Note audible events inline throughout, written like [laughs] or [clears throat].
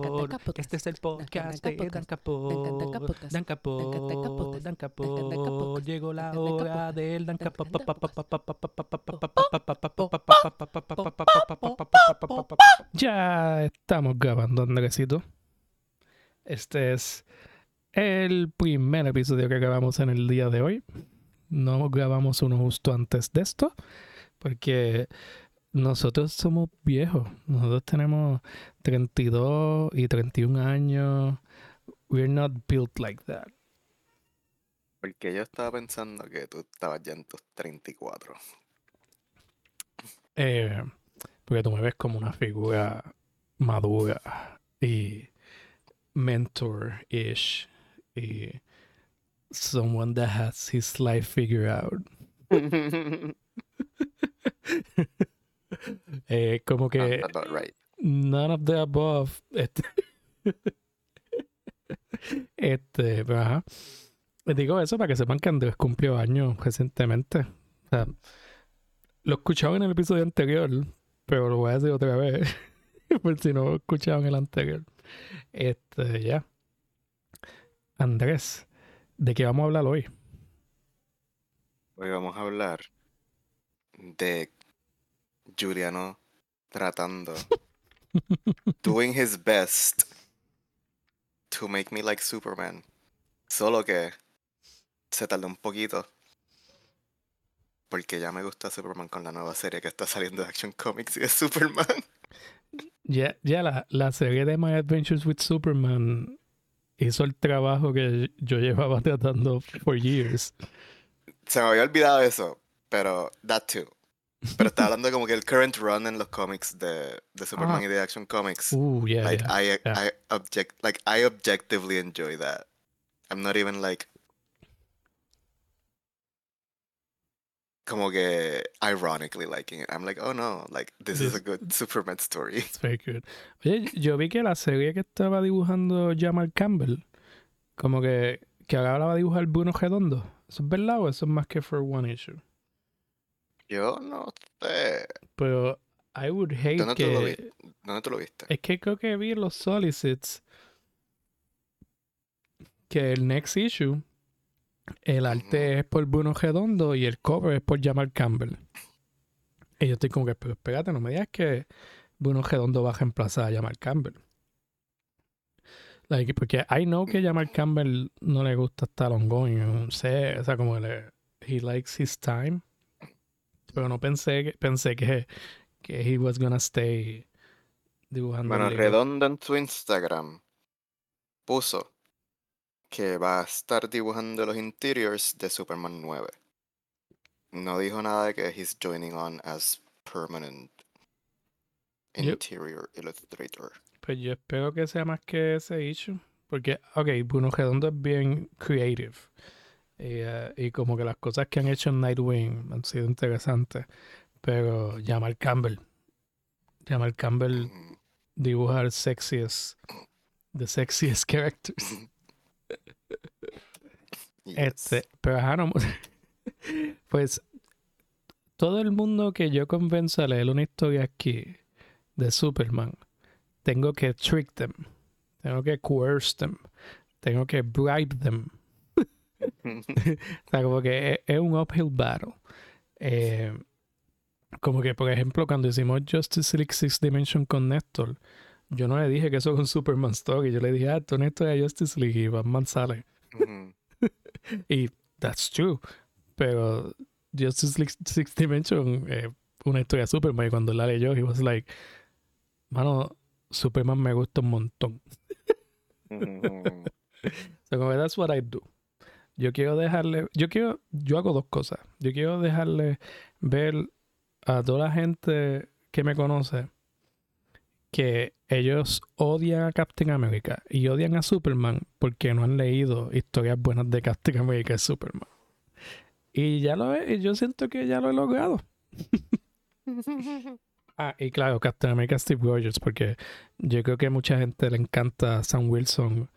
Capor. Este es el podcast de Dan Capor. Dan Capor. Dan Capor. Llegó la hora del Dan Capor. Ya estamos grabando, Andresito. Este es el primer episodio que grabamos en el día de hoy. No grabamos uno justo antes de esto, porque nosotros somos viejos. Nosotros tenemos 32 y 31 años. We're not built like that. Porque yo estaba pensando que tú estabas ya en tus 34. Eh, porque tú me ves como una figura madura y mentor-ish y someone that has his life figured out. [laughs] [laughs] eh, como que right. None of the above. Este, [laughs] este pero ajá. Les digo eso para que sepan que Andrés cumplió años recientemente. O sea, lo escuchaba en el episodio anterior, pero lo voy a decir otra vez. [laughs] por si no escuchaban el anterior. Este, ya. Andrés, ¿de qué vamos a hablar hoy? Hoy vamos a hablar de Juliano tratando, [laughs] doing his best to make me like Superman. Solo que se tardó un poquito. Porque ya me gusta Superman con la nueva serie que está saliendo de Action Comics y de Superman. Ya, ya la, la serie de My Adventures with Superman hizo el trabajo que yo llevaba [laughs] tratando for years. Se me había olvidado eso, pero that too. Pero está hablando como que el current run en los cómics de, de Superman Ah. y de Action Comics. Uh, yeah, like yeah. I yeah. I object like I objectively enjoy that. I'm not even like como que ironically liking it. I'm like, oh no, like this is a good Superman story. It's very good. Oye, yo vi que la serie que estaba dibujando Jamal Campbell, como que, que ahora la va a dibujar Bruno Redondo. ¿Eso es verdad o eso es más que for one issue? Yo no sé. Pero I would hate ¿Dónde tú lo que... viste? ¿Dónde tú lo viste? Es que creo que vi en los solicits que el next issue, el arte es por Bruno Redondo y el cover es por Jamal Campbell. Y yo estoy como que, pero espérate, no me digas que Bruno Redondo va a reemplazar a Jamal Campbell. Like, porque I know que Jamal Campbell no le gusta estar ongoing, no sé, o sea, como le, he likes his time. Pero no pensé que, pensé que, que he was gonna stay dibujando. Bueno. Redondo en su Instagram puso que va a estar dibujando los interiors de Superman 9. No dijo nada de que he's joining on as permanent interior illustrator. Pues yo espero que sea más que ese issue. Porque, ok, Bruno Redondo es bien creative. Y, eh, y como que las cosas que han hecho en Nightwing han sido interesantes. Pero Jamal Campbell. Jamal Campbell dibuja el sexiest. The sexiest [laughs] characters. yes. Este, pero ajá, no- [laughs] Pues todo el mundo que yo convenzo a leer una historia aquí de Superman, tengo que trick them, tengo que coerce them, tengo que bribe them. [laughs] O sea, como que es, es un uphill battle. Eh, como que, por ejemplo, cuando hicimos Justice League Six Dimension con Néstor, yo no le dije que eso es un Superman Story. Yo le dije, ah, es una historia de Justice League y Batman sale. [laughs] Y that's true. Pero Justice League Six Dimension es una historia de Superman. Y cuando la leyó, he was like, mano, Superman me gusta un montón. Ujú. [laughs] So, como que that's what I do. Yo quiero dejarle, yo quiero, yo hago dos cosas. Yo quiero dejarle ver a toda la gente que me conoce que ellos odian a Captain America y odian a Superman porque no han leído historias buenas de Captain America y Superman. Y ya lo he, yo siento que ya lo he logrado. [laughs] Ah, y claro, Captain America Steve Rogers, porque yo creo que mucha gente le encanta Sam Wilson,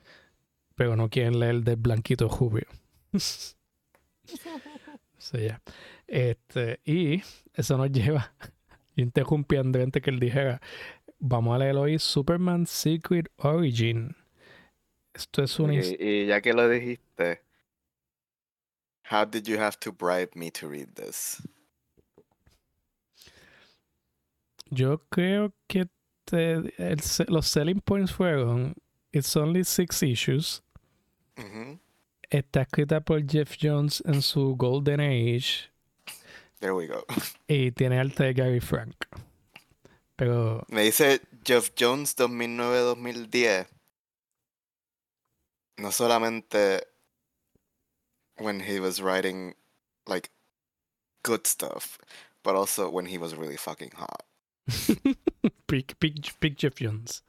pero no quieren leer del blanquito rubio. [laughs] So, ya. Este, y eso nos lleva. Yo interrumpí antes que él dijera. vamos a leer hoy Superman Secret Origin. Esto es una... Y, y ya que lo dijiste, how did you have to bribe me to read this? Yo creo que te- el los selling points fueron It's only six issues. Ujú, Está escrita por Jeff Jones en su Golden Age There we go. [laughs] y tiene arte de Gary Frank. Pero Me dice Jeff Jones 2009-2010. No solamente when he was writing like good stuff, but also when he was really fucking hot. Big, big, big Jeff Jones.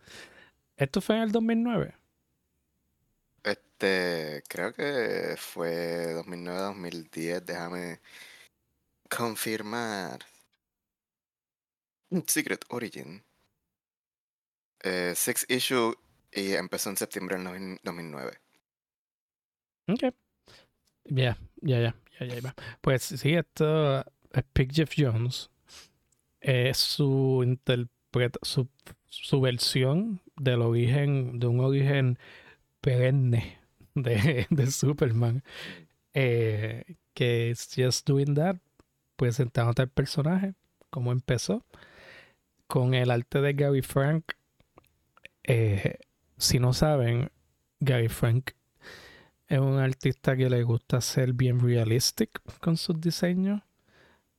Esto fue en el 2009. Este, creo que fue 2009-2010, déjame confirmar. Secret Origin. Eh, six issue y empezó en septiembre del noven- 2009. Ok. Ya, ya, ya, ya, ya. Pues sí, esto es Big Jeff Jones. Es su interpreta, su, su versión del origen, de un origen perenne de, [laughs] de Superman. Eh, que es Just Doing That, presentándote al personaje, cómo empezó, con el arte de Gary Frank. Eh, si no saben, Gary Frank es un artista que le gusta ser bien realistic con sus diseños.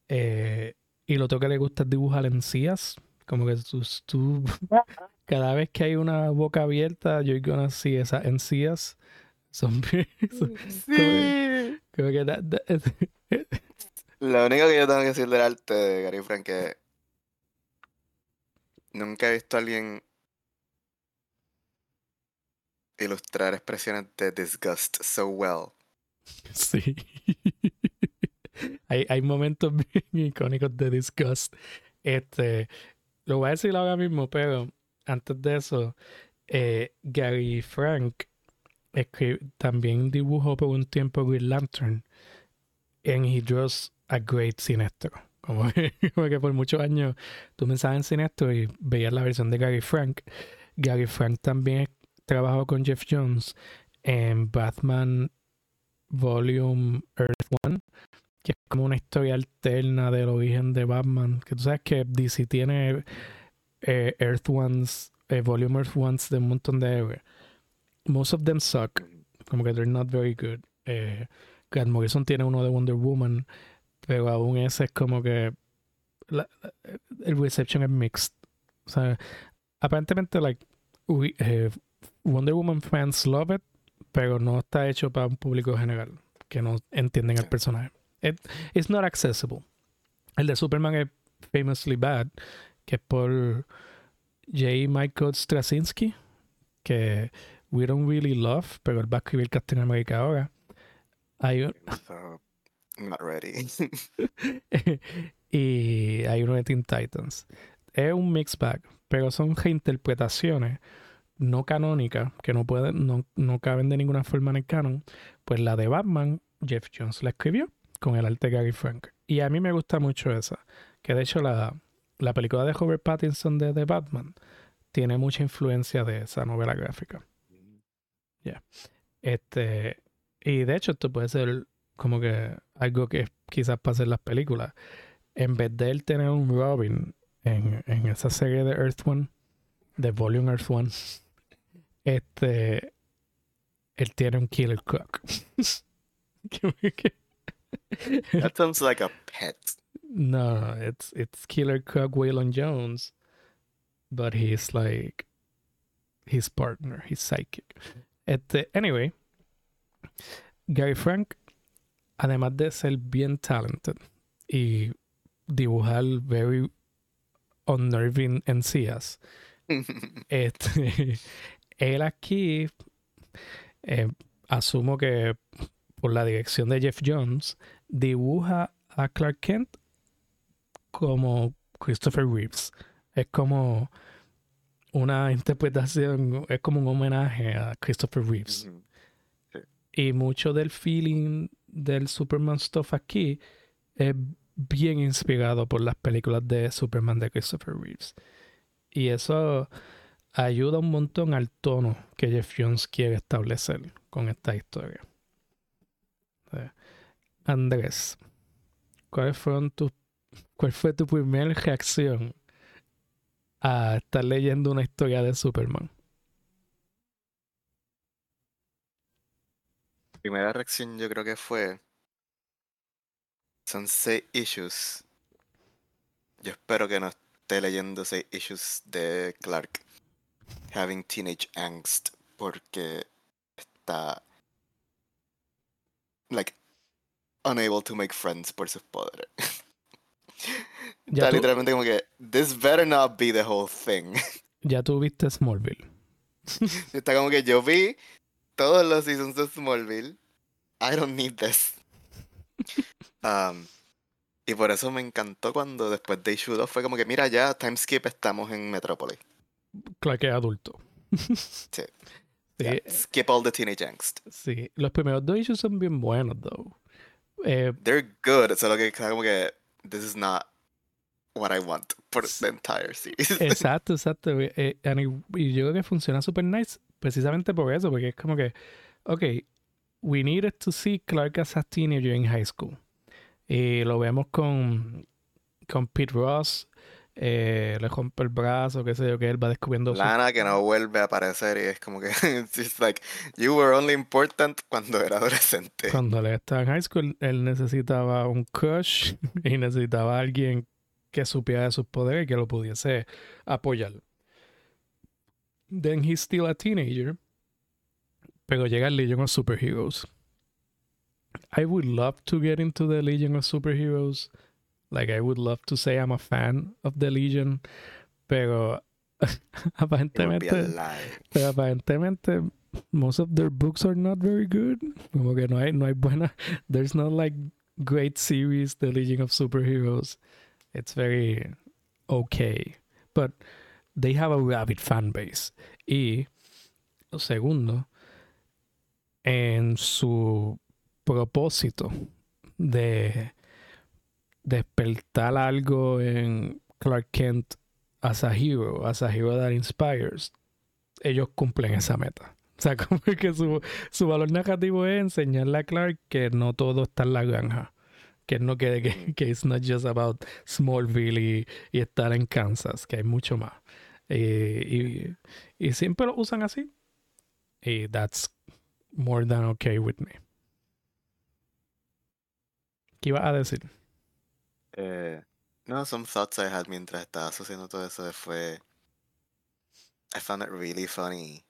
Eh, y lo otro que le gusta es dibujar encías. Como que tú, tú- [laughs] cada vez que hay una boca abierta, you're gonna see esas encías. Son bien- son- Sí. como que that- that- Lo único que yo tengo que decir del arte de Gary Frank es que nunca he visto a alguien ilustrar expresiones de disgust so well. Sí. hay, hay momentos bien icónicos de disgust. Este, lo voy a decir ahora mismo, pero antes de eso, eh, Gary Frank también dibujó por un tiempo Green Lantern and he draws a great Sinestro. Como que, [laughs] que por muchos años tú pensabas en Sinestro y veías la versión de Gary Frank. Gary Frank también trabajó con Jeff Jones en Batman Volume Earth One, que es como una historia alterna del origen de Batman. Que tú sabes que DC tiene eh, Earth Ones, eh, Volume Earth Ones de un montón de héroes. Most of them suck, como que they're not very good. Eh, Grant Morrison tiene uno de Wonder Woman, pero aún ese es como que la- la- el reception es mixed. O sea, aparentemente, like, we- eh, Wonder Woman fans love it, pero no está hecho para un público general que no entienden el Sí. personaje. It- it's not accessible. El de Superman es famously bad, que es por J. Michael Straczynski, que we don't really love, pero él va a escribir Captain America ahora. Hay un- So, not ready. [laughs] y hay uno de Teen Titans. Es un mixed bag, pero son reinterpretaciones no canónicas que no pueden, no, no caben de ninguna forma en el canon. Pues la de Batman, Jeff Jones la escribió con el arte de Gary Frank. Y a mí me gusta mucho esa. Que de hecho la, la película de Robert Pattinson de The Batman tiene mucha influencia de esa novela gráfica. Este, y de hecho, esto puede ser como que algo que quizás pase en las películas. En vez de él tener un Robin en, en esa serie de Earth One, de Volume Earth One, este, él tiene un Killer Croc. [laughs] That sounds like a pet. no, it's it's Killer Croc Waylon Jones, but he's like his partner, his psychic. Este, anyway, Gary Frank, además de ser bien talented y dibujar very unnerving encías, [laughs] este, [laughs] él aquí, eh, asumo que por la dirección de Jeff Jones, dibuja a Clark Kent como Christopher Reeves. Es como una interpretación, es como un homenaje a Christopher Reeves. Y mucho del feeling del Superman stuff aquí es bien inspirado por las películas de Superman de Christopher Reeves. Y eso ayuda un montón al tono que Jeff Jones quiere establecer con esta historia. Andrés, ¿cuál, fueron tus, ¿cuál fue tu primera reacción a estar leyendo una historia de Superman? Primera reacción yo creo que fue... Son seis issues. Yo espero que no esté leyendo seis issues de Clark having teenage angst porque está like unable to make friends por sus poderes. [laughs] está literalmente como que this better not be the whole thing. [laughs] ya tuviste Smallville. [laughs] está como que yo vi todos los seasons de Smallville. I don't need this. [laughs] Um, y por eso me encantó cuando después de issue 2 fue como que, mira, ya, time skip, estamos en Metrópolis. Claro que adulto. sí. skip all the teenage angst. Sí, los primeros dos issues son bien buenos, though. Eh, They're good, solo que como que this is not what I want for the entire series. [laughs] Exacto, exacto. Eh, y yo creo que funciona super nice precisamente por eso, porque es como que, ok, we needed to see Clark as a teenager in high school. Y lo vemos con, con Pete Ross, eh, le rompe el brazo, qué sé yo, que él va descubriendo. Lana que no vuelve a aparecer y es como que, [laughs] it's like, you were only important cuando era adolescente. Cuando él estaba en high school, él necesitaba un crush [laughs] y necesitaba alguien que supiera de sus poderes y que lo pudiese apoyar. Then he's still a teenager. Pero llega el Legion of Superheroes. I would love to get into the Legion of Superheroes. Like I would love to say I'm a fan of the Legion, pero [laughs] aparentemente, pero aparentemente most of their books are not very good. Como que no hay, no hay buena. There's not like great series, The Legion of Superheroes. It's very okay, but they have a rabid fan base. Y segundo, en su propósito de despertar algo en Clark Kent as a hero, as a hero that inspires, ellos cumplen esa meta. O sea, [laughs] como que su, su valor negativo es enseñarle a Clark que no todo está en la granja. Que no quede que, que it's not just about Smallville y, y estar en Kansas, que hay mucho más. y, y siempre lo usan así. Y that's more than okay with me. ¿Qué iba a decir? Eh, no, some thoughts I had mientras estaba haciendo todo eso fue. I found it really funny.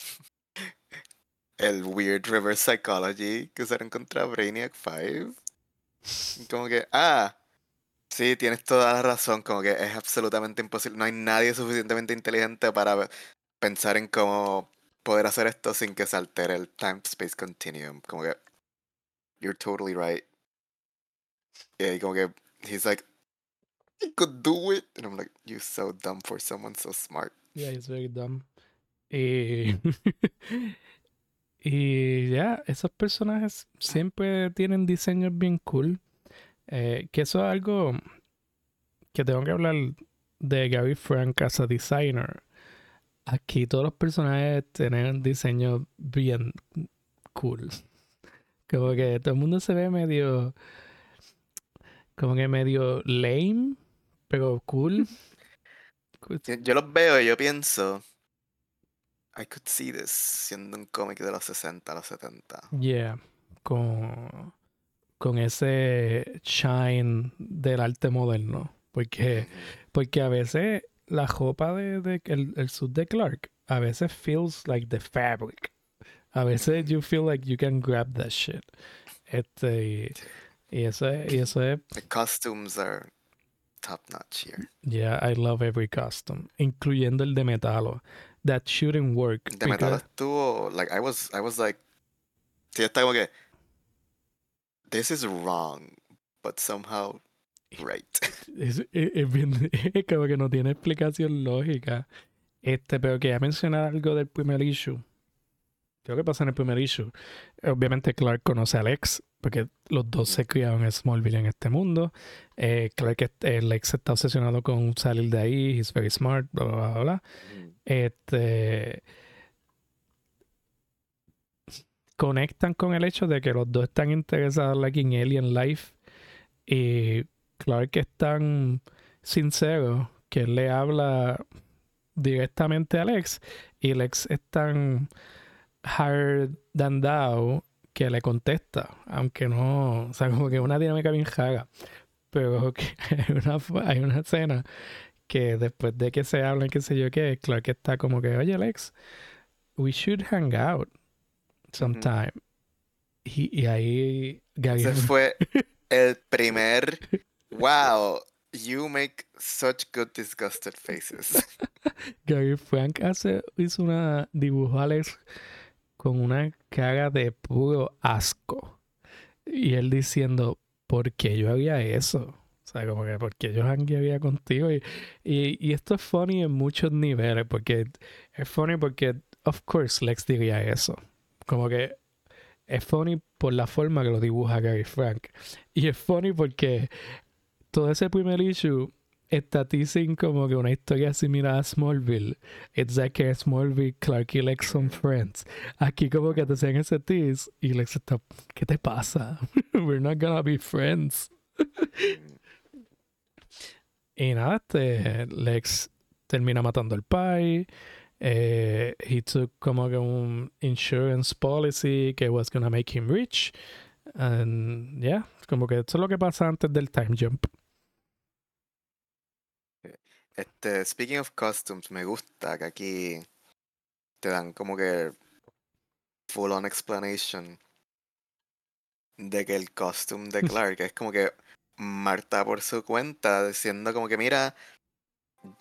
[laughs] El weird reverse psychology que usaron contra Brainiac 5. Como que, ah, sí, tienes toda la razón. Como que es absolutamente imposible. No hay nadie suficientemente inteligente para pensar en cómo poder hacer esto sin que se altere el time-space continuum. Como que, you're totally right. Y como que he's like, he could do it. And I'm like, you're so dumb for someone so smart. Yeah, he's very dumb. Y, [laughs] y ya, esos personajes siempre tienen diseños bien cool. Eh, que eso es algo que tengo que hablar de Gary Frank as a designer. Aquí todos los personajes tienen diseños bien cool. Como que todo el mundo se ve medio como que medio lame, pero cool. [laughs] Yo los veo y yo pienso, I could see this siendo un cómic de los 60, los 70. Yeah, con, con ese shine del arte moderno. Porque, porque a veces la ropa de, de el, el suit de Clark, a veces feels like the fabric. A veces you feel like you can grab that shit. Este, y eso es, y eso es. The costumes are top notch here. Yeah, I love every costume, incluyendo el de Metalo. That shouldn't work. De because... Metalo estuvo, like, I was, I was like, sí, está como que, this is wrong, but somehow right. [laughs] Es, es, es bien, [laughs] es como que no tiene explicación lógica. Este, pero quería mencionar algo del primer issue. Creo que pasa en el primer issue. Obviamente Clark conoce a Lex, porque los dos se criaron en Smallville en este mundo. Eh, Clark, eh, Lex está obsesionado con salir de ahí, he's very smart, bla, bla, bla, bla. Este conectan con el hecho de que los dos están interesados like, en Alien Life y Clark es tan sincero que él le habla directamente a Lex y Lex es tan hard than thou que le contesta, aunque no, o sea, como que una dinámica bien jaga. Pero [laughs] que hay, una, hay una escena que después de que se hablan, qué sé yo qué, Clark está como que, oye Lex, we should hang out sometime. y, y, ahí. Ese fue [laughs] el primer, wow, you make such good disgusted faces. [laughs] Gary Frank hace, hizo una dibujo Alex con una cara de puro asco. Y él diciendo, ¿por qué yo haría eso? O sea, como que, ¿por qué yo hanguearía contigo? Y, y, y, esto es funny en muchos niveles, porque es funny porque, of course, Lex diría eso. Como que es funny por la forma que lo dibuja Gary Frank. Y es funny porque todo ese primer issue está teasing como que una historia similar a Smallville. It's like a Smallville, Clark y Lex son friends. Aquí como que te hacen ese tease y Lex está, ¿qué te pasa? [laughs] We're not gonna be friends. y nada, este, Lex termina matando al pai. Eh, he took como que un insurance policy que was gonna make him rich. And yeah, como que eso es lo que pasa antes del time jump. Este, speaking of costumes, me gusta que aquí te dan como que full on explanation de que el costume de [laughs] Clark es como que Marta por su cuenta diciendo como que mira,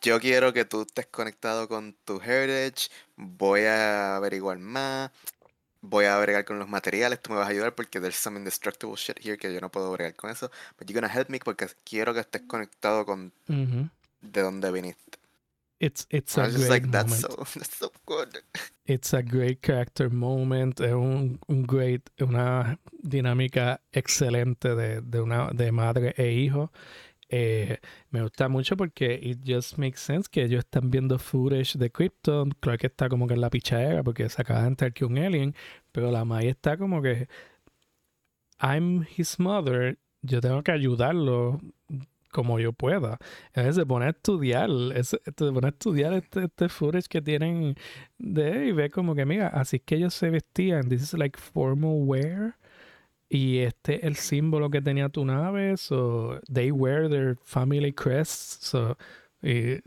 yo quiero que tú estés conectado con tu heritage, voy a averiguar más, voy a bregar con los materiales, tú me vas a ayudar porque there's some indestructible shit here que yo no puedo bregar con eso, but you're gonna help me porque quiero que estés conectado con de dónde viniste. It's, it's a great like, moment. [laughs] That's so, that's so good. It's a great character moment. Es un, un great, una dinámica excelente de, de, una, de madre e hijo. Eh, me gusta mucho porque it just makes sense que ellos están viendo footage de Krypton. Clark está como que en la pichadera porque se acaba de entrar que un alien. Pero la May está como que I'm his mother. Yo tengo que ayudarlo como yo pueda. Entonces se pone a estudiar, se pone a estudiar este, este footage que tienen de y ve como que, mira, así que ellos se vestían. This is like formal wear. Y este es el símbolo que tenía tu nave. So they wear their family crests. So y,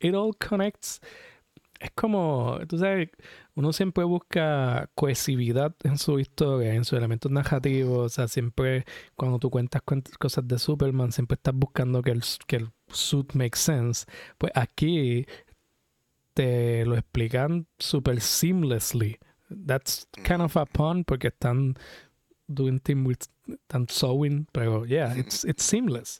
it all connects es como, tú sabes, uno siempre busca cohesividad en su historia, en sus elementos narrativos. O sea, siempre cuando tú cuentas cosas de Superman, siempre estás buscando que el, que el suit makes sense. Pues aquí te lo explican super seamlessly. That's kind of a pun porque están doing things with, están sewing, pero yeah, [laughs] it's, it's seamless.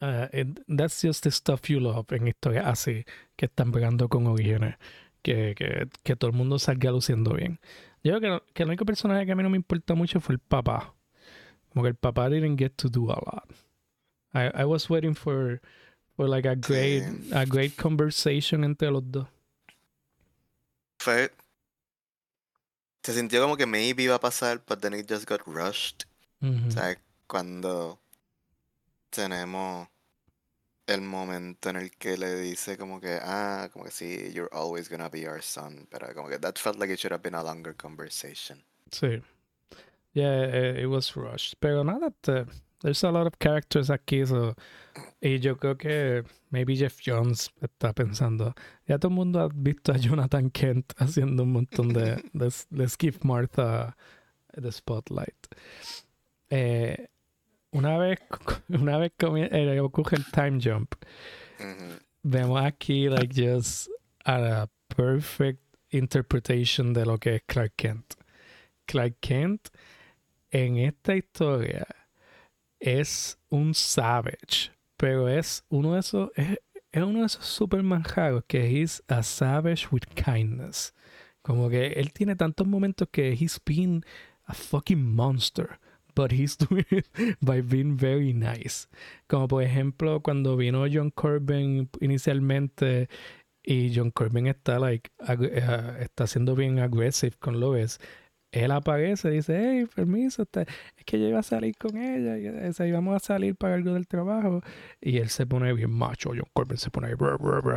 Uh, that's just the stuff you love en historias así que están pegando con orígenes. Que, que, que, todo el mundo salga luciendo bien. Yo creo que, que el único personaje que a mí no me importa mucho fue el papá. Como que el papá didn't get to do a lot. I, I was waiting for, for like a great, a great conversation entre los dos. Fue. Se sintió como que maybe iba a pasar, but then it just got rushed. O sea, cuando tenemos el momento en el que le dice como que, ah, como que sí, you're always gonna be our son, pero como que that felt like it should have been a longer conversation. Sí. Yeah, it, was rushed. Pero nada, there's a lot of characters aquí, so, y yo creo que maybe Jeff Jones está pensando, ya todo el mundo ha visto a Jonathan Kent haciendo un montón de, [laughs] let's, give Martha the spotlight. Eh, una vez, [laughs] una vez eh, ocurre el time jump, vemos aquí, like, just a perfect interpretation de lo que es Clark Kent. Clark Kent en esta historia es un savage, pero es uno de esos, es, uno de esos super manjados que es a savage with kindness. Como que él tiene tantos momentos que he's been a fucking monster. But he's doing it by being very nice. Como por ejemplo, cuando vino John Corbin inicialmente y John Corbin está like uh, está siendo bien aggressive con Lois él aparece dice, hey, permiso, es que yo iba a salir con ella, y, o sea, íbamos a salir para algo del trabajo. Y él se pone bien macho, John Corbin se pone,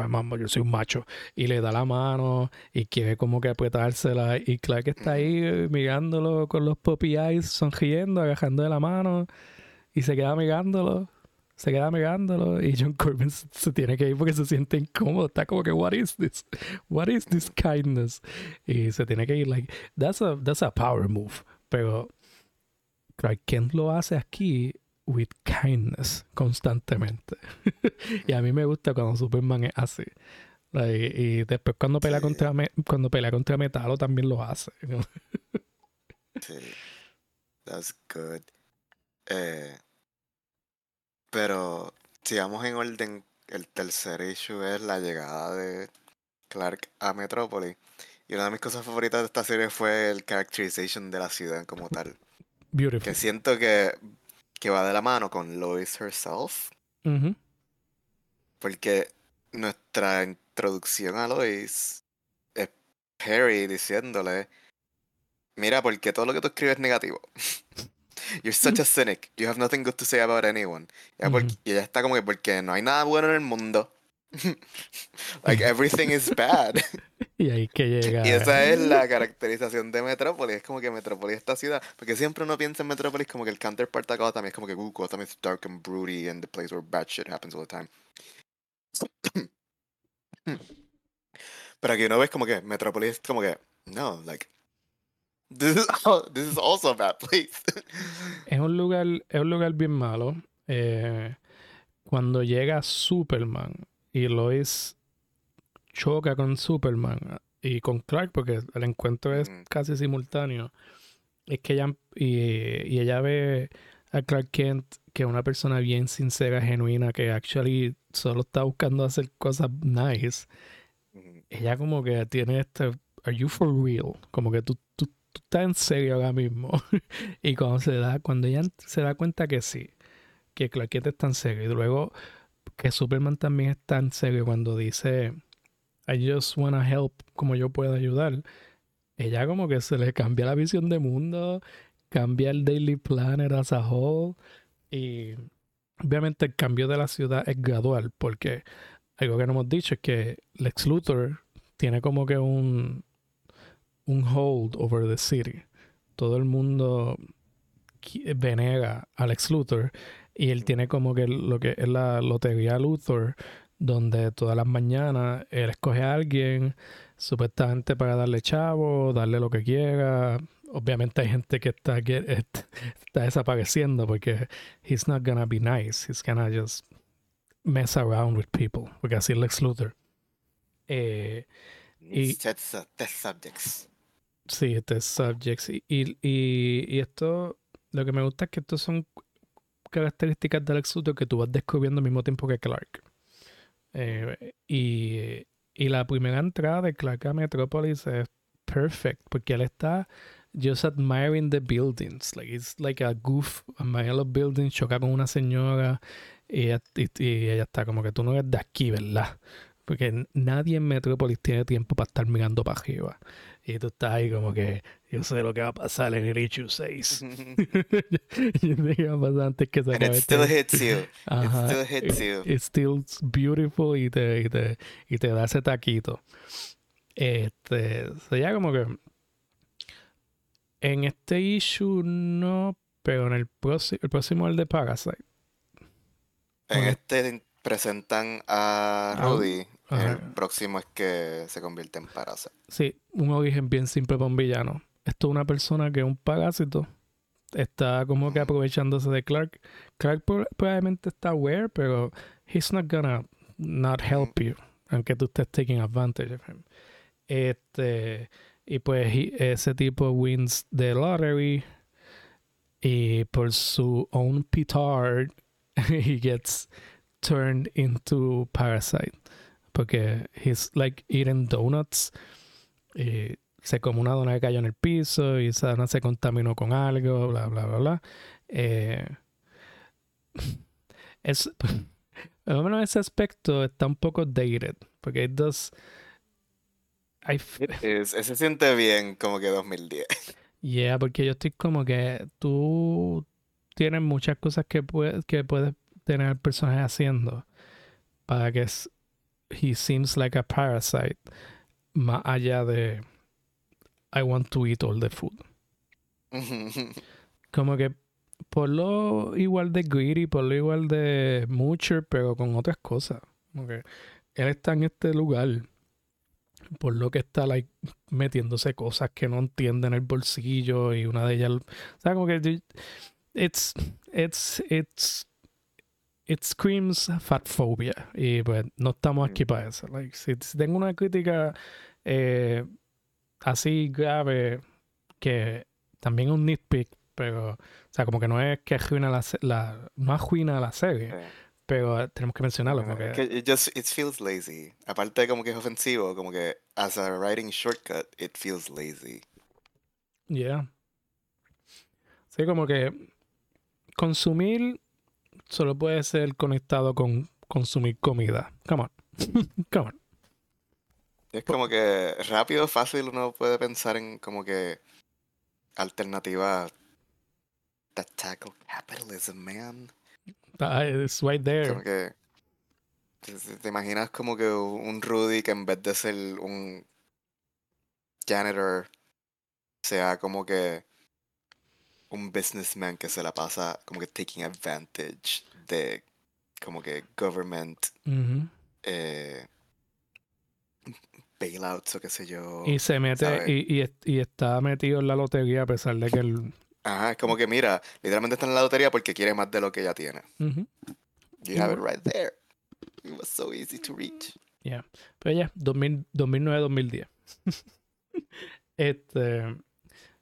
mamá, yo soy un macho. Y le da la mano y quiere como que apretársela. Y Clark está ahí eh, mirándolo con los puppy eyes, sonriendo, agajando de la mano. Y se queda mirándolo se queda mirándolo y John Corbin se, tiene que ir porque se siente incómodo. Está como que, what is this? What is this kindness? Y se tiene que ir, like, that's a, that's a power move. Pero Clark Kent lo hace aquí with kindness constantemente. [laughs] y a mí me gusta cuando Superman es así. y después cuando pelea contra cuando pelea contra Metalo también lo hace. [laughs] sí. That's good. Eh, pero, sigamos en orden, el tercer issue es la llegada de Clark a Metrópolis. Y una de mis cosas favoritas de esta serie fue el characterization de la ciudad como tal. Beautiful. Que siento que, que va de la mano con Lois herself. Porque nuestra introducción a Lois es Perry diciéndole, mira, porque todo lo que tú escribes es negativo. [laughs] You're such a cynic. You have nothing good to say about anyone. Y ella está como que porque no hay nada bueno en el mundo. [laughs] like everything is bad. [laughs] y ahí que llega. Y esa es la caracterización de Metrópolis. Es como que Metrópolis esta ciudad. Porque siempre uno piensa en Metrópolis como que el counterpart acá también es como que uh, Gotham is dark and broody and the place where bad shit happens all the time. [clears throat] Pero aquí uno ves como que Metrópolis es como que no, like This is, [laughs] this is also a bad place. [laughs] es un lugar, es un lugar bien malo. Eh, cuando llega Superman y Lois choca con Superman y con Clark, porque el encuentro es casi simultáneo, es que ella y, ella ve a Clark Kent que es una persona bien sincera, genuina, que actually solo está buscando hacer cosas nice. Ella como que tiene este, are you for real? Como que tú, tú estás en serio ahora mismo. [laughs] y cuando se da, cuando ella se da cuenta que sí, que Clark Kent está en serio, y luego que Superman también está en serio cuando dice I just wanna help como yo pueda ayudar, ella como que se le cambia la visión de mundo, cambia el Daily Planner as a whole, y obviamente el cambio de la ciudad es gradual, porque algo que no hemos dicho es que Lex Luthor tiene como que un un hold over the city. Todo el mundo venera a Lex Luthor y él tiene como que lo que es la lotería Luthor, donde todas las mañanas él escoge a alguien supuestamente para darle chavo, darle lo que quiera. Obviamente hay gente que está, que [laughs] está desapareciendo porque he's not gonna be nice, he's gonna just mess around with people, porque así es Lex Luthor. Eh, y, subjects. Sí, este es subjects. Y, y, esto, lo que me gusta es que estos son características del Lex que tú vas descubriendo al mismo tiempo que Clark. Eh, y, y, la primera entrada de Clark a Metropolis es perfect, porque él está just admiring the buildings. Like, it's like a goof, admiring los buildings, choca con una señora y, y ella está como que tú no eres de aquí, ¿verdad? Porque nadie en Metrópolis tiene tiempo para estar mirando para arriba. Y tú estás ahí como que yo sé lo que va a pasar en el issue 6. [laughs] yo sé qué va a pasar antes que se acabe. It still hits [laughs] you. It still hits you. It's still beautiful y te, y te, y te da ese taquito. Este, sería como que en este issue no, pero en el próximo, el próximo el de Parasite. En este presentan a Rudy el próximo es que se convierte en parásito. Sí, un origen bien simple para un villano. Esto es una persona que es un parásito. Está como que aprovechándose de Clark. Clark probablemente está aware, pero he's not gonna not help you. Aunque tú estés taking advantage of him. Este, y pues ese tipo wins the lottery. Y por su own petard, [laughs] he gets turned into parasite porque he's like eating donuts y se come una dona que cayó en el piso y esa dona se contaminó con algo, bla, bla, bla, bla. Eh, [laughs] es, [laughs] por lo menos ese aspecto está un poco dated, porque it does... I Es- se siente bien como que 2010. Yeah, porque yo estoy como que tú tienes muchas cosas que, puedes que puedes tener el personaje haciendo para que he seems like a parasite más allá de I want to eat all the food. Como que por lo igual de greedy, por lo igual de mucher, pero con otras cosas. Como que él está en este lugar por lo que está like, metiéndose cosas que no entiende en el bolsillo y una de ellas, o sea, como que it's it's it's it screams fat phobia y pues no estamos aquí para eso. Like, si, tengo una crítica eh, así grave que también es un nitpick, pero o sea, como que no es que arruina la, la no arruina la serie, Sí. pero tenemos que mencionarlo que it just it feels lazy. Aparte como que es ofensivo, como que as a writing shortcut, it feels lazy. Yeah. Sí, como que consumir solo puede ser conectado con consumir comida. Come on. [laughs] Come on. Es como que rápido, fácil uno puede pensar en como que alternativas that tackle capitalism, man. Ah, It's right there. Como que te imaginas como que un Rudy que en vez de ser un janitor sea como que un businessman que se la pasa como que taking advantage de como que government eh, bailouts o qué sé yo. Y se mete y, y, est- y está metido en la lotería a pesar de que el... Ajá, es como que mira, literalmente está en la lotería porque quiere más de lo que ella tiene. You have it right there. It was so easy to reach. Pero ya, 2000 2009-2010. [laughs] este.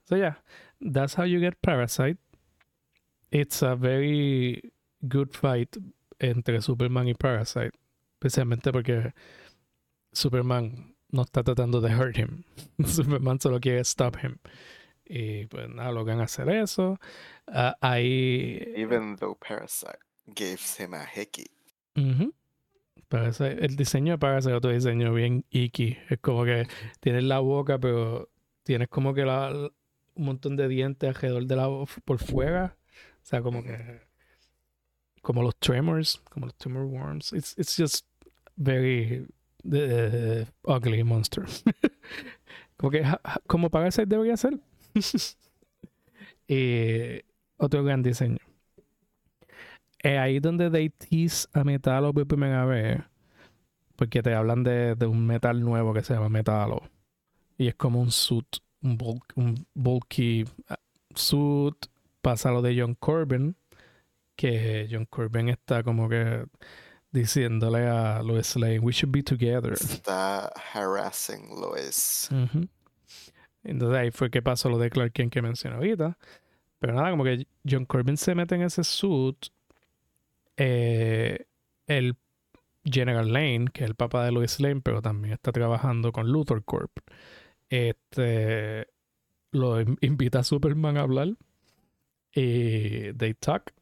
So yeah, that's how you get Parasite. It's a very good fight entre Superman y Parasite. Especialmente porque Superman no está tratando de hurt him. [laughs] Superman solo quiere stop him. Y pues nada, logran hacer eso. Ah, ahí. Even though Parasite gives him a hickey. Ujú. Parece, el diseño de Parasite es otro diseño bien icky. Es como que tienes la boca, pero tienes como que la, un montón de dientes alrededor de la boca por fuera. O sea, como que. Como los tremors, como los tremor worms. It's, it's just very eh, ugly monster. [laughs] como que como debería ser. [laughs] y otro gran diseño. Es ahí donde they tease a Metalo por primera vez. Porque te hablan de, de un metal nuevo que se llama Metalo. Y es como un suit, un, bulk- un bulky ah, suit. Pasa lo de John Corbin. Que John Corbin está como que diciéndole a Lois Lane, we should be together. Está harassing Lois. Ujú. Entonces ahí fue que pasó lo de Clark Kent que mencioné ahorita. Pero nada, como que John Corbin se mete en ese suit. eh, el General Lane, que es el papá de Lois Lane, pero también está trabajando con Luthor Corp. Este lo in- invita a Superman a hablar. Y they talk.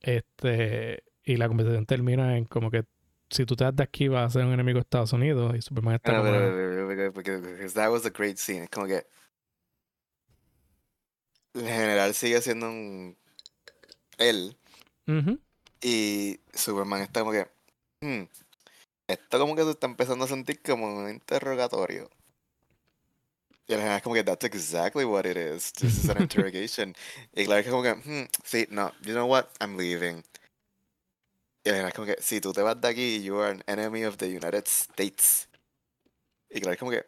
Este, y la conversación termina en como que si tú te das de aquí vas a ser un enemigo de Estados Unidos. Y Superman está Pero, como. that was a great scene. Es como que el general sigue siendo un él y Superman está como que hmm, esto como que se está empezando a sentir como un interrogatorio. General como que that's exactly what it is. [laughs] This is an interrogation. y Clark es como que hmm, sí, no, you know what, I'm leaving. Y es como que si tú te vas de aquí, you are an enemy of the United States. Y Clark es como que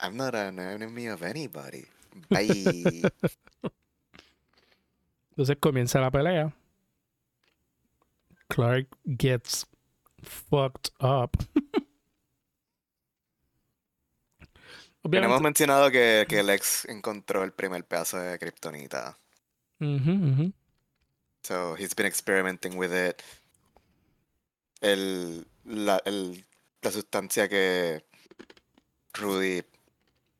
I'm not an enemy of anybody. Bye. [laughs] Entonces comienza la pelea. Clark gets fucked up. [laughs] Obviamente. mencionado que, que Lex encontró el primer pedazo de Kryptonita. Ujú, ujú. So he's been experimenting with it. El, la, el- la sustancia que Rudy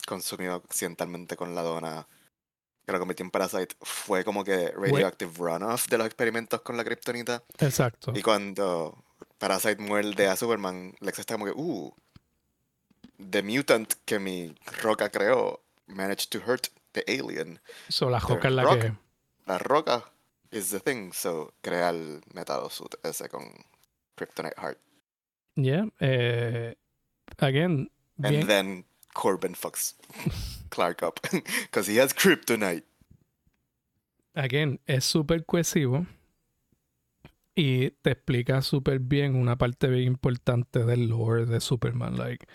consumido accidentalmente con la dona que lo convirtió en Parasite fue como que radioactive runoff de los experimentos con la kriptonita. Exacto. Y cuando Parasite muerde a Superman, Lex está como que, uh, the mutant que mi roca creó managed to hurt the alien. So, la roca es la rock. que. La roca is the thing, so crea el metal suit ese con Kryptonite Heart. Yeah. Eh, again, And bien. then Corbin fucks Clark up [laughs] because he has Kryptonite. Again, es súper cohesivo. Y te explica súper bien una parte bien importante del lore de Superman. Like,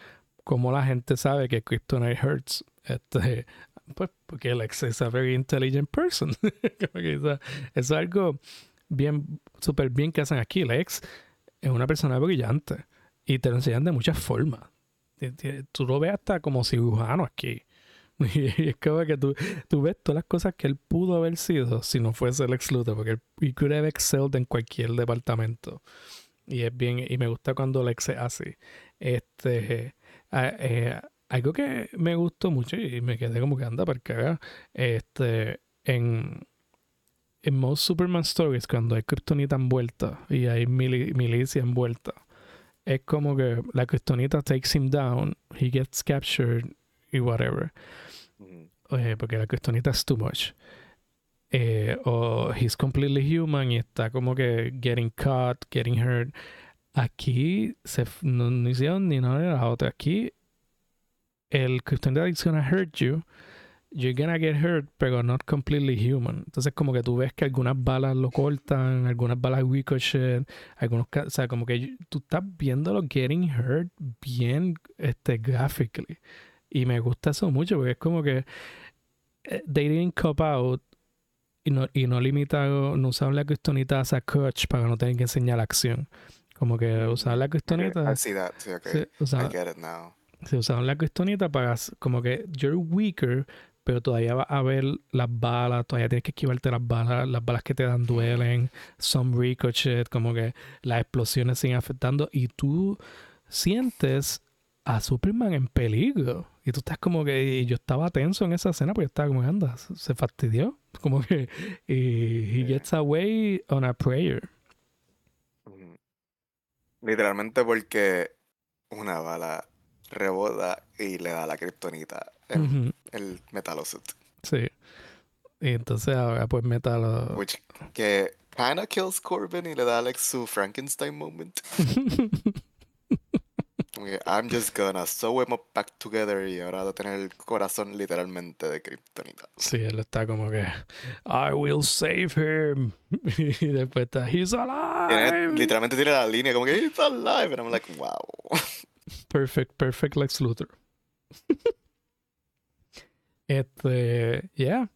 cómo la gente sabe que Kryptonite hurts. Este, pues porque Lex es a very intelligent person. [laughs] Es algo bien, súper bien que hacen aquí. Lex es una persona brillante. Y te lo enseñan de muchas formas. Tú lo ves hasta como cirujano aquí. [laughs] Y es como que tú, tú ves todas las cosas que él pudo haber sido si no fuese Lex Luthor, porque él he could have excelled en cualquier departamento. Y es bien, y me gusta cuando Lex es así. Este, a- eh, algo que me gustó mucho y me quedé como que anda para cagar. Este, en, en most Superman stories, cuando hay Kryptonita envuelta y hay mili- milicia envuelta, es como que la Kryptonita takes him down, he gets captured y whatever eh, porque la Kryptonita es too much. Eh, o he's completely human y está como que getting caught, getting hurt. Aquí no, no hicieron ni nada de la otra. Aquí el Kryptonita is gonna hurt you. You're gonna get hurt, pero not completely human. Entonces, como que tú ves que algunas balas lo cortan, algunas balas ricochet, algunos, o sea, como que tú estás viéndolo getting hurt bien, este, graphically. Y me gusta eso mucho porque es como que eh, they didn't cop out y no, y no limitaron, no usaron la cristonita a crutch para no tener que enseñar acción. Como que usaron la Okay, cristonita, I see that. Sí, okay. I get it now. se usaron la cristonita para como que you're weaker, pero todavía va a ver las balas, todavía tienes que esquivarte las balas, las balas que te dan duelen, some ricochet, como que las explosiones siguen afectando y tú sientes a Superman en peligro. Y tú estás como que, y yo estaba tenso en esa escena, porque yo estaba como, anda, se se fastidió. Como que, y he gets away on a prayer. Literalmente porque una bala rebota y le da la kriptonita el metalosuit. Sí. Y entonces ahora pues meta lo... Which que kinda kills Corbin y le da like su Frankenstein moment. [laughs] Como que, I'm just gonna sew him up back together y ahora va a tener el corazón literalmente de kriptonita. Sí, él está como que I will save him. [laughs] y después está He's Tiene- alive. literalmente tiene la línea como que he's alive and I'm like wow. [laughs] Perfect, perfect Lex Luthor. [laughs] este, yeah.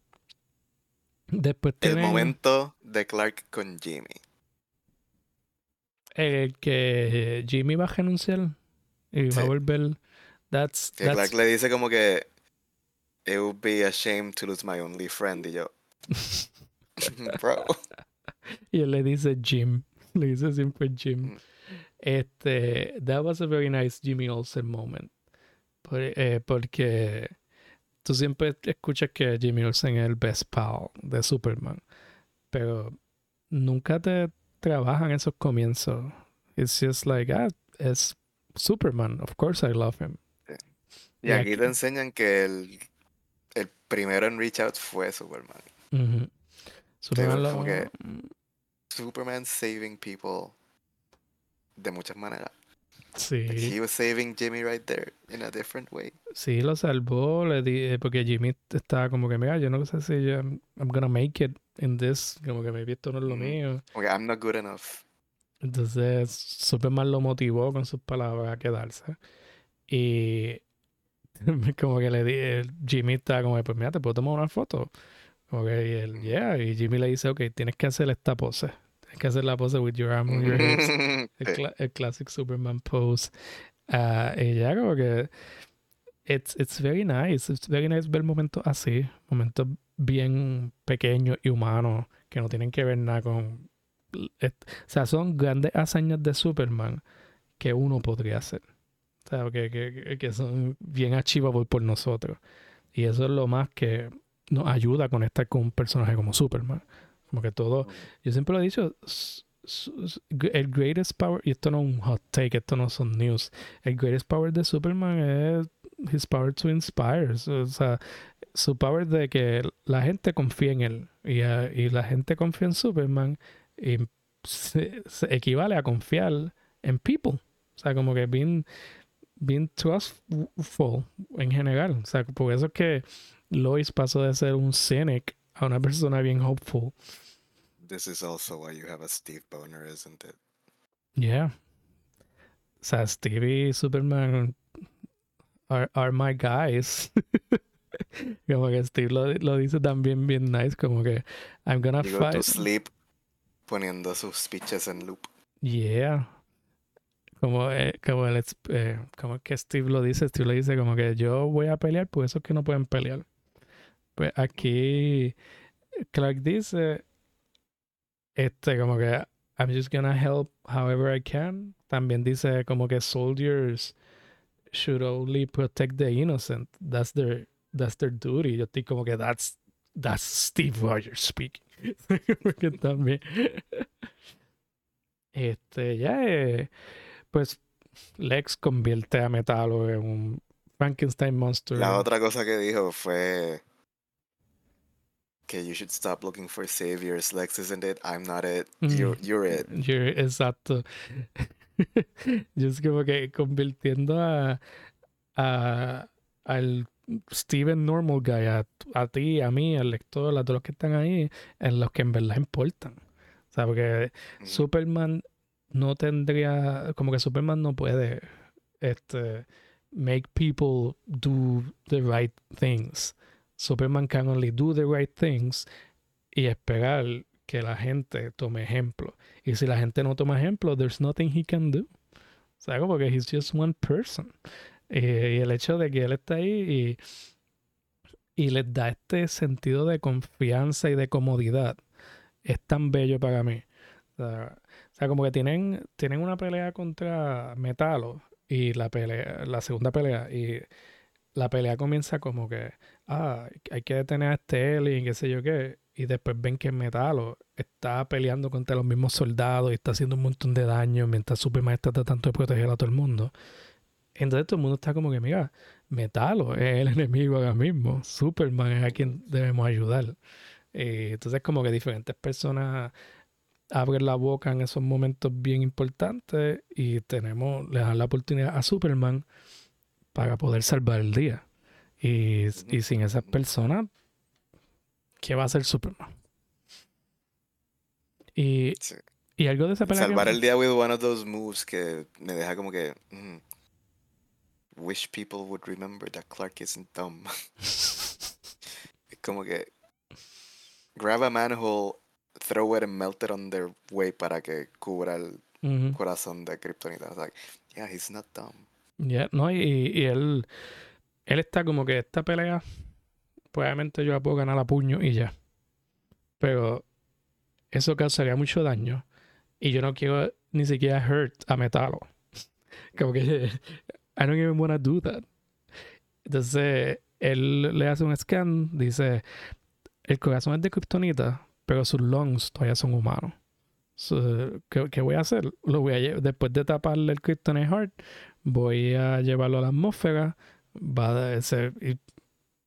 Después El tienen momento de Clark con Jimmy. el que Jimmy va a renunciar y va a Sí. volver. That's, Que that's Clark le dice como que it would be a shame to lose my only friend y yo [laughs] bro. y él le dice Jim. Le dice siempre Jim. Mm. Este, that was a very nice Jimmy Olsen moment. Por- eh, porque tú siempre escuchas que Jimmy Olsen es el best pal de Superman. Pero nunca te trabajan esos comienzos. It's just like, ah, es Superman. Of course I love him. Y Y aquí aquí- te enseñan que el, el primero en reach out fue Superman. Ujú. Superman como lo- que- Superman saving people de muchas maneras. Sí. Like, he was saving Jimmy right there in a different way. Sí, lo salvó, le di, eh, porque Jimmy estaba como que, mira, yo no sé si yo, I'm, I'm gonna make it in this, como que maybe esto no es lo Ujú. mío. Que I'm not good enough. Entonces, Superman lo motivó con sus palabras a quedarse. Y [laughs] como que le di, Jimmy está como, pues mira, te puedo tomar una foto. Como que, y él, yeah, y Jimmy le dice, ok, tienes que hacer esta pose. Tienes que hacer la pose with your arm on your [laughs] hips. El, classic Superman pose. Ah, y ya como que it's, it's very nice. It's very nice ver momentos así. Momentos bien pequeños y humanos que no tienen que ver nada con... o sea, son grandes hazañas de Superman que uno podría hacer. O sea, que, que, que son bien achievable por nosotros. Y eso es lo más que nos ayuda a conectar con un personaje como Superman. Como que todo, yo siempre lo he dicho, el greatest power, y esto no es un hot take, esto no son news, el greatest power de Superman es his power to inspire, o sea, su power de que la gente confía en él y, ah, y la gente confía en Superman y se, equivale a confiar en people, o sea, como que being, being trustful en general, o sea, por eso es que Lois pasó de ser un cynic a una persona bien hopeful. This is also why you have a Steve Boner, isn't it? Yeah. O sea, Steve y Superman are, are my guys. [laughs] como que Steve lo, lo, dice también bien nice, como que I'm gonna you fight. Go to sleep poniendo sus speeches en loop. Yeah. Como, eh, como, el, eh, como que Steve lo dice, Steve lo dice como que yo voy a pelear por eso es que no pueden pelear. Pues aquí Clark dice este, como que I'm just gonna help however I can. También dice como que soldiers should only protect the innocent. That's their that's their duty. Yo estoy como que that's that's Steve Rogers speaking. [laughs] Porque también este ya eh, pues Lex convierte a Metalo en un Frankenstein monster. La otra cosa que dijo fue que you should stop looking for saviors. Lex isn't it. I'm not it. You're, you're it. You're, exacto. [laughs] Yo es como que convirtiendo a, a al Steven Normal Guy, a, a, ti, a mí, al lector, a todos los que están ahí, en los que en verdad importan. O sea, porque Superman no tendría, como que Superman no puede este, make people do the right things. Superman can only do the right things y esperar que la gente tome ejemplo. Y si la gente no toma ejemplo, there's nothing he can do. O sea, como que he's just one person. Y el hecho de que él está ahí y, y les da este sentido de confianza y de comodidad es tan bello para mí. O sea, como que tienen, tienen una pelea contra Metalo y la pelea, la segunda pelea y la pelea comienza como que, ah, hay que detener a este alien, qué sé yo qué, y después ven que Metalo está peleando contra los mismos soldados y está haciendo un montón de daño mientras Superman está tratando de proteger a todo el mundo. Entonces todo el mundo está como que, mira, Metalo es el [laughs] enemigo ahora mismo, Superman es a quien debemos ayudar. Eh, entonces como que diferentes personas abren la boca en esos momentos bien importantes y tenemos, le dan la oportunidad a Superman para poder salvar el día. Y, y sin esas personas, ¿qué va a hacer Superman? Y, y algo de esa pelea. Salvar el día with one of those moves que me deja como que. Mm, wish people would remember that Clark isn't dumb. como que. Grab a manhole, throw it and melt it on their way para que cubra el corazón de Kryptonita. Like, yeah, he's not dumb. Yeah, no, y, y, él, él está como que esta pelea, pues obviamente yo la puedo ganar a puño y ya. Pero eso causaría mucho daño. Y yo no quiero ni siquiera hurt a Metalo. [laughs] como que I don't even want to do that. Entonces, él le hace un scan, dice, el corazón es de kriptonita, pero sus lungs todavía son humanos. ¿qué, voy a hacer? Lo voy a después de taparle el Kryptonite Heart, voy a llevarlo a la atmósfera, va a ser,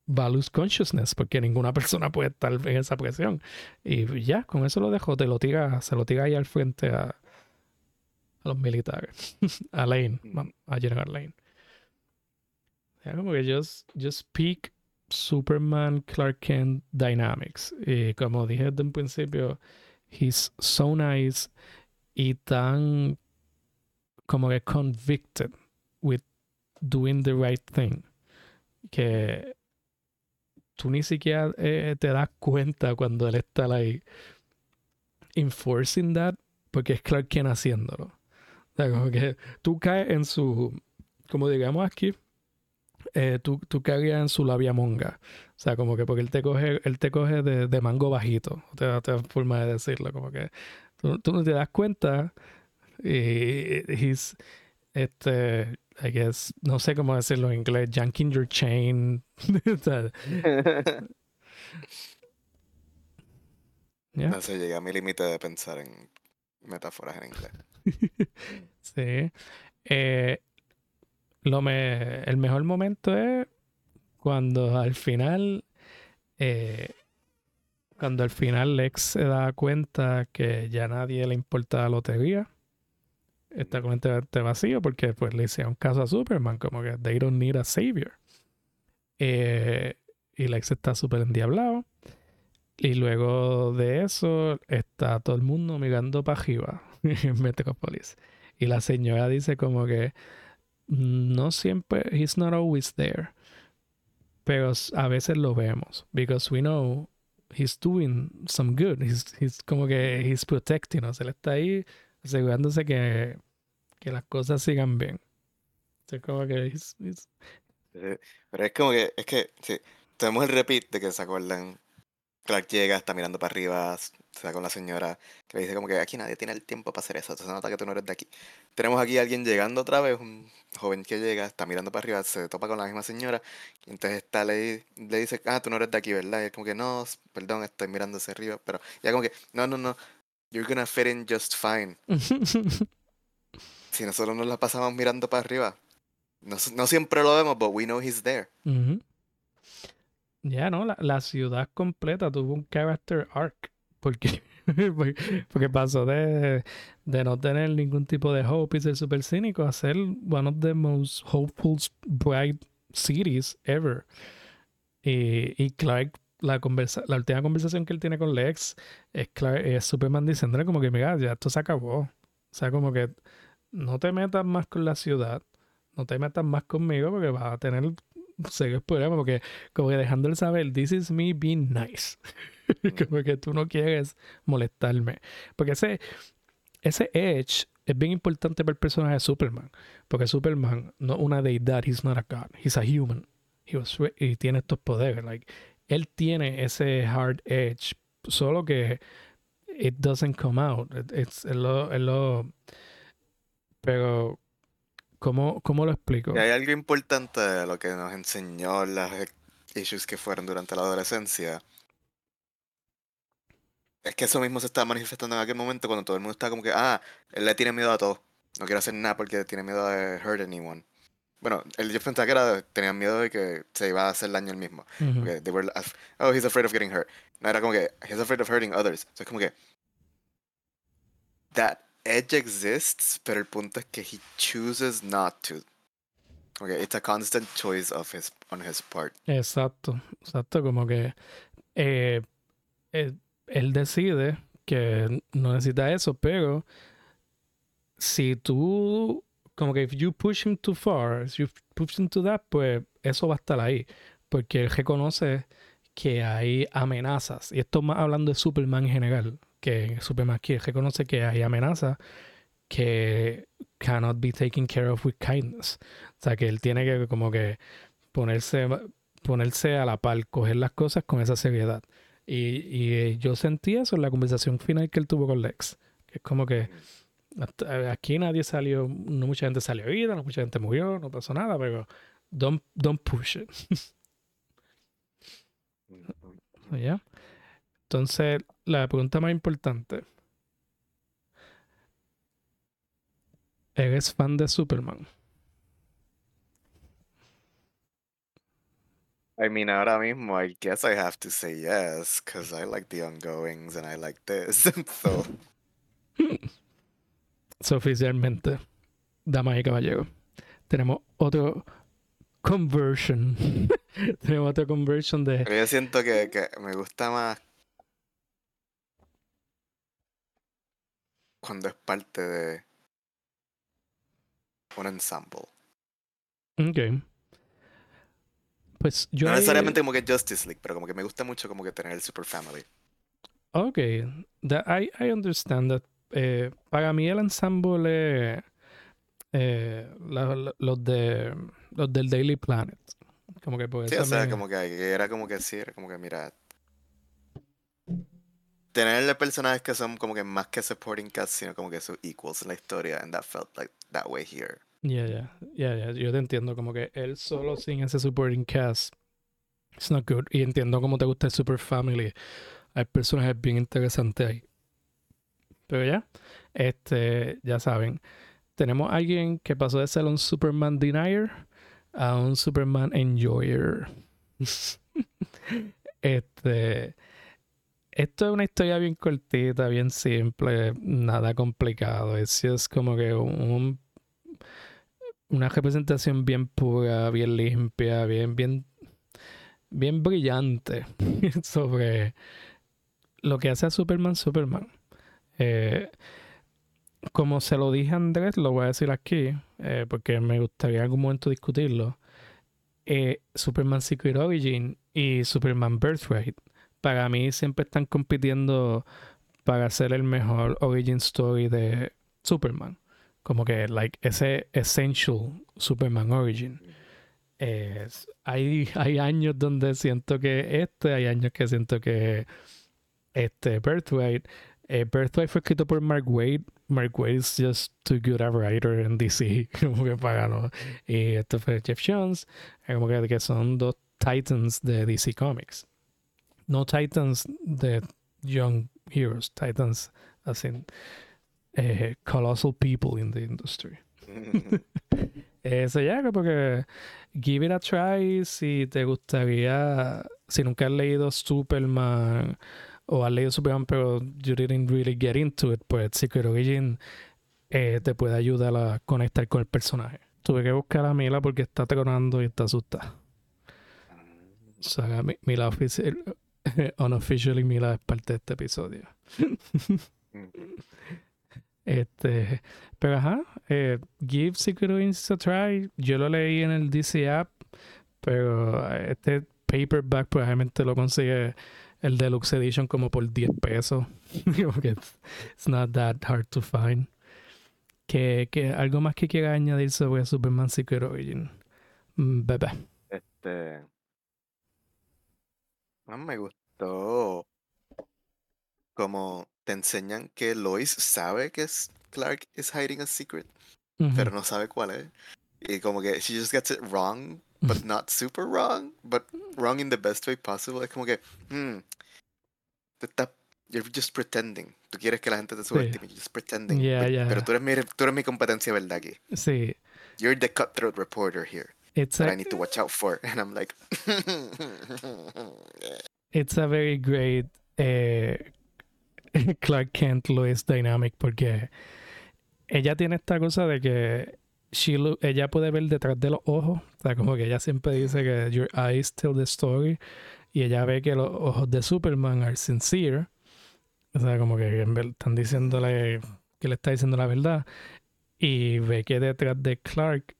va a lose consciousness porque ninguna [laughs] persona puede estar en esa presión. Y ya, con eso lo dejo, te lo tira, se lo tira ahí al frente a, a los militares, [laughs] a Lane, a General Lane. Ya como que just, just peak Superman Clark Kent Dynamics. Y como dije desde un principio, he's so nice y tan como que convicted with doing the right thing que tú ni siquiera eh, te das cuenta cuando él está ahí enforcing that porque es Clark quien haciéndolo. O sea, como que tú caes en su, como digamos aquí, eh, tú, tú caerías en su labia monga. O sea, como que porque él te coge, él te coge de, de mango bajito. Otra, otra, forma de decirlo. Como que tú, tú no te das cuenta y he's, este, I guess, no sé cómo decirlo en inglés, janking your chain. [laughs] [laughs] yeah. No sé, llegué a mi límite de pensar en metáforas en inglés. [laughs] sí. Eh, lo me, el mejor momento es cuando al final, eh, cuando al final Lex se da cuenta que ya nadie le importa la lotería, está completamente vacío porque pues le hicieron caso a Superman, como que they don't need a savior. Eh, y Lex está súper endiablado. Y luego de eso está todo el mundo mirando para arriba en [laughs] Metropolis. Y la señora dice como que no siempre, he's not always there. Pero a veces lo vemos. Because we know he's doing some good. He's, he's como que he's protecting us. Él está ahí asegurándose que, que las cosas sigan bien. Es como que he's, eh, Pero es como que, es que, sí, tenemos el repeat de que se acuerdan Clark llega, está mirando para arriba, se da con la señora, que le dice como que aquí nadie tiene el tiempo para hacer eso, se nota que tú no eres de aquí. Tenemos aquí a alguien llegando otra vez, un joven que llega, está mirando para arriba, se topa con la misma señora, y entonces está, le, le dice, ah, tú no eres de aquí, ¿verdad? Y es como que, no, perdón, estoy mirando hacia arriba, pero ya como que, no, no, no, you're gonna fit in just fine. [laughs] si nosotros nos la pasamos mirando para arriba, no, no siempre lo vemos, but we know he's there. Ya, no, la, ciudad completa tuvo un character arc. [laughs] Porque, porque pasó de, de no tener ningún tipo de hope y ser súper cínico a ser one of the most hopeful, bright cities ever. Y, y Clark, la, conversa, la última conversación que él tiene con Lex es, Clark, es Superman diciéndole como que, mira, ya esto se acabó. O sea, como que no te metas más con la ciudad, no te metas más conmigo porque vas a tener serios problemas porque como que dejándole saber, this is me being nice. [laughs] [laughs] como que tú no quieres molestarme. Porque ese, ese edge es bien importante para el personaje de Superman. Porque Superman no es una deidad, he's not a god, he's a human. He was, y tiene estos poderes. Like, él tiene ese hard edge, solo que it doesn't come out. It's, es lo, lo, pero ¿Cómo, ¿Cómo, lo explico? Y hay algo importante de lo que nos enseñó las issues que fueron durante la adolescencia. Es que eso mismo se estaba manifestando en aquel momento cuando todo el mundo estaba como que, ah, él le tiene miedo a todo. No quiere hacer nada porque tiene miedo de hurt anyone. Bueno, él yo pensaba que era, tenía miedo de que se iba a hacer daño él mismo. they were, oh, he's afraid of getting hurt. No, era como que, he's afraid of hurting others. Entonces, es como que, that edge exists, pero el punto es que he chooses not to. Okay, it's a constant choice of his, on his part. Exacto, exacto, como que eh, eh, él, decide que no necesita eso, pero si tú, como que if you push him too far, if you push him to that, pues eso va a estar ahí, porque él reconoce que hay amenazas, y esto más hablando de Superman en general, que Superman aquí reconoce que hay amenazas que cannot be taken care of with kindness. O sea, que él tiene que como que ponerse, ponerse a la par, coger las cosas con esa seriedad. Y, y yo sentí eso en la conversación final que él tuvo con Lex. Que es como que aquí nadie salió, no mucha gente salió vida, no mucha gente murió, no pasó nada, pero don't, don't push it. [laughs] ¿Ya? Entonces, la pregunta más importante. ¿Eres fan de Superman? I mean, ahora mismo, I guess I have to say yes, because I like the ongoings and I like this. [laughs] so. [laughs] so, oficialmente, damas y caballeros, tenemos otro conversion. [laughs] tenemos otro conversion de. Pero yo siento que, que me gusta más cuando es parte de un ensemble. Ok. Pues yo. No necesariamente como que Justice League, pero como que me gusta mucho como que tener el Super Family. Ok. I, I understand that. Eh, para mí el ensemble eh, los de los del Daily Planet. Como que sí, o sea, como que era como que sí, era como que mira, tenerle personajes que son como que más que supporting cast, sino como que sus equals en la historia, and that felt like that way here. Ya, ya, ya, ya. Yo te entiendo. Como que él solo sin ese supporting cast. It's not good. Y entiendo cómo te gusta el Super Family. Hay personajes bien interesantes ahí. Pero ya, este, ya saben. Tenemos a alguien que pasó de ser un Superman Denier a un Superman Enjoyer. [laughs] este. Esto es una historia bien cortita, bien simple, nada complicado. Es just como que un, una representación bien pura, bien limpia, bien, bien, bien brillante [laughs] sobre lo que hace a Superman Superman. Eh, como se lo dije a Andrés, lo voy a decir aquí, eh, porque me gustaría en algún momento discutirlo. Eh, Superman Secret Origin y Superman Birthright para mí siempre están compitiendo para hacer el mejor origin story de Superman. Como que, like, ese essential Superman origin. Es, hay, [laughs] hay años donde siento que este, hay años que siento que este Birthright. Eh, Birthright fue escrito por Mark Wade. Mark Wade is just too good a writer en DC, [laughs] como que para no. Y esto fue Jeff Jones, como que, que son dos titans de DC Comics no Titans de Young Heroes, Titans as in eh, colossal people in the industry. [laughs] Eso ya, porque give it a try si te gustaría, si nunca has leído Superman o has leído Superman pero you didn't really get into it, pues Secret Origin eh, te puede ayudar a conectar con el personaje. Tuve que buscar a Mila porque está tronando y está asustada. O sea, Mila oficial, [laughs] unofficially Mila es parte de este episodio. Este, pero ajá, eh, Give Secret Wings a try. Yo lo leí en el DC app, pero este paperback probablemente lo consigue el Deluxe Edition como por 10 pesos. [laughs] it's not that hard to find. Que, que algo más que quiera añadir sobre Superman Secret Origin. Mm, bebé. Este. No me gustó como te enseñan que Lois sabe que es Clark is hiding a secret, pero no sabe cuál es. Y como que she just gets it wrong, but not super wrong, but wrong in the best way possible. Es como que, hmm, you're just pretending. Tú quieres que la gente te subestime, just pretending. Pero tú eres, mi, tú eres mi competencia, ¿verdad? Aquí. Sí. You're the cutthroat reporter here. It's that I need to watch out for. [laughs] And I'm like, [laughs] it's a very great eh, [laughs] Clark Kent Lois dynamic porque ella tiene esta cosa de que ella puede ver detrás de los ojos. O sea, como que ella siempre dice que your eyes tell the story. Y ella ve que los ojos de Superman are sincere. O sea, como que están diciéndole que le está diciendo la verdad. Y ve que detrás de Clark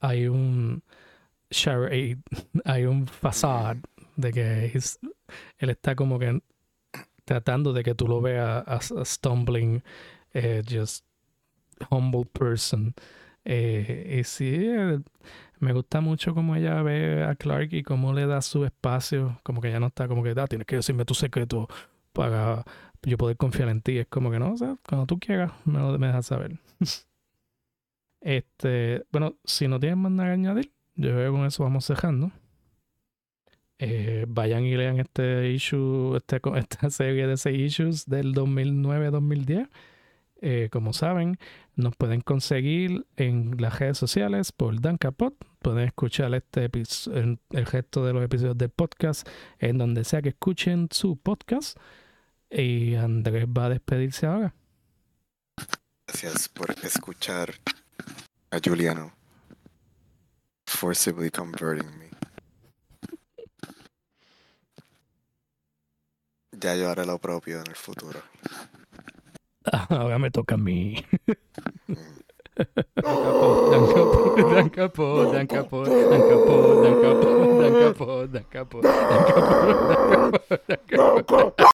hay un charade, [laughs] hay un facade de que él está como que tratando de que tú lo veas as a stumbling, eh, just humble person. Eh, y sí, eh, me gusta mucho cómo ella ve a Clark y cómo le da su espacio, como que ya no está como que, ah, tienes que decirme tu secreto para yo poder confiar en ti. Es como que no, o sea, cuando tú quieras, me lo me dejas saber. [laughs] este, bueno, si no tienes más nada que añadir, yo creo que con eso vamos cerrando. Eh, vayan y lean este issue, este, [laughs] esta serie de seis issues del 2009-2010. Eh, como saben, nos pueden conseguir en las redes sociales por Dan Capot. Pueden escuchar este el, el resto de los episodios del podcast en donde sea que escuchen su podcast. Y Andrés va a despedirse ahora. Gracias por escuchar a Juliano forcibly converting me. Ya yo haré lo propio en el futuro. Ahora me toca a mí. Dan capo, dan capo, dan capo, dan capo, dan capo, dan capo, dan capo, dan capo, dan capo, dan capo.